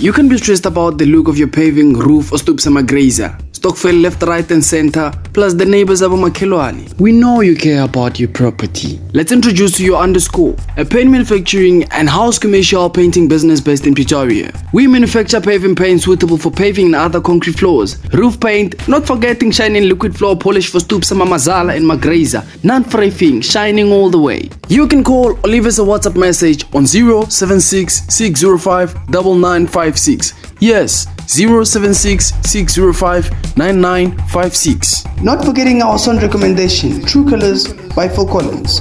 You can be stressed about the look of your paving, roof, or stoop grazer. Stokvel left, right, and center, plus the neighbors of Makelwani. We know you care about your property. Let's introduce you Undurscor, a paint manufacturing and house commercial painting business based in Pretoria. We manufacture paving paint suitable for paving and other concrete floors, roof paint, not forgetting shining liquid floor polish for stoop summer mazala and magrazer, non framing, shining all the way. You can call or leave us a WhatsApp message on 076 605 9956. Yes, 076 605 Not forgetting our song recommendation, True Colors by Phil Collins.